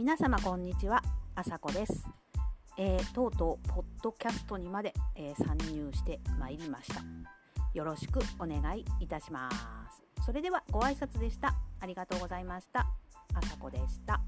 皆様こんにちは、あさこです、えー、とうとうポッドキャストにまで、えー、参入してまいりました。よろしくお願いいたします。それではご挨拶でした。ありがとうございました。あさこでした。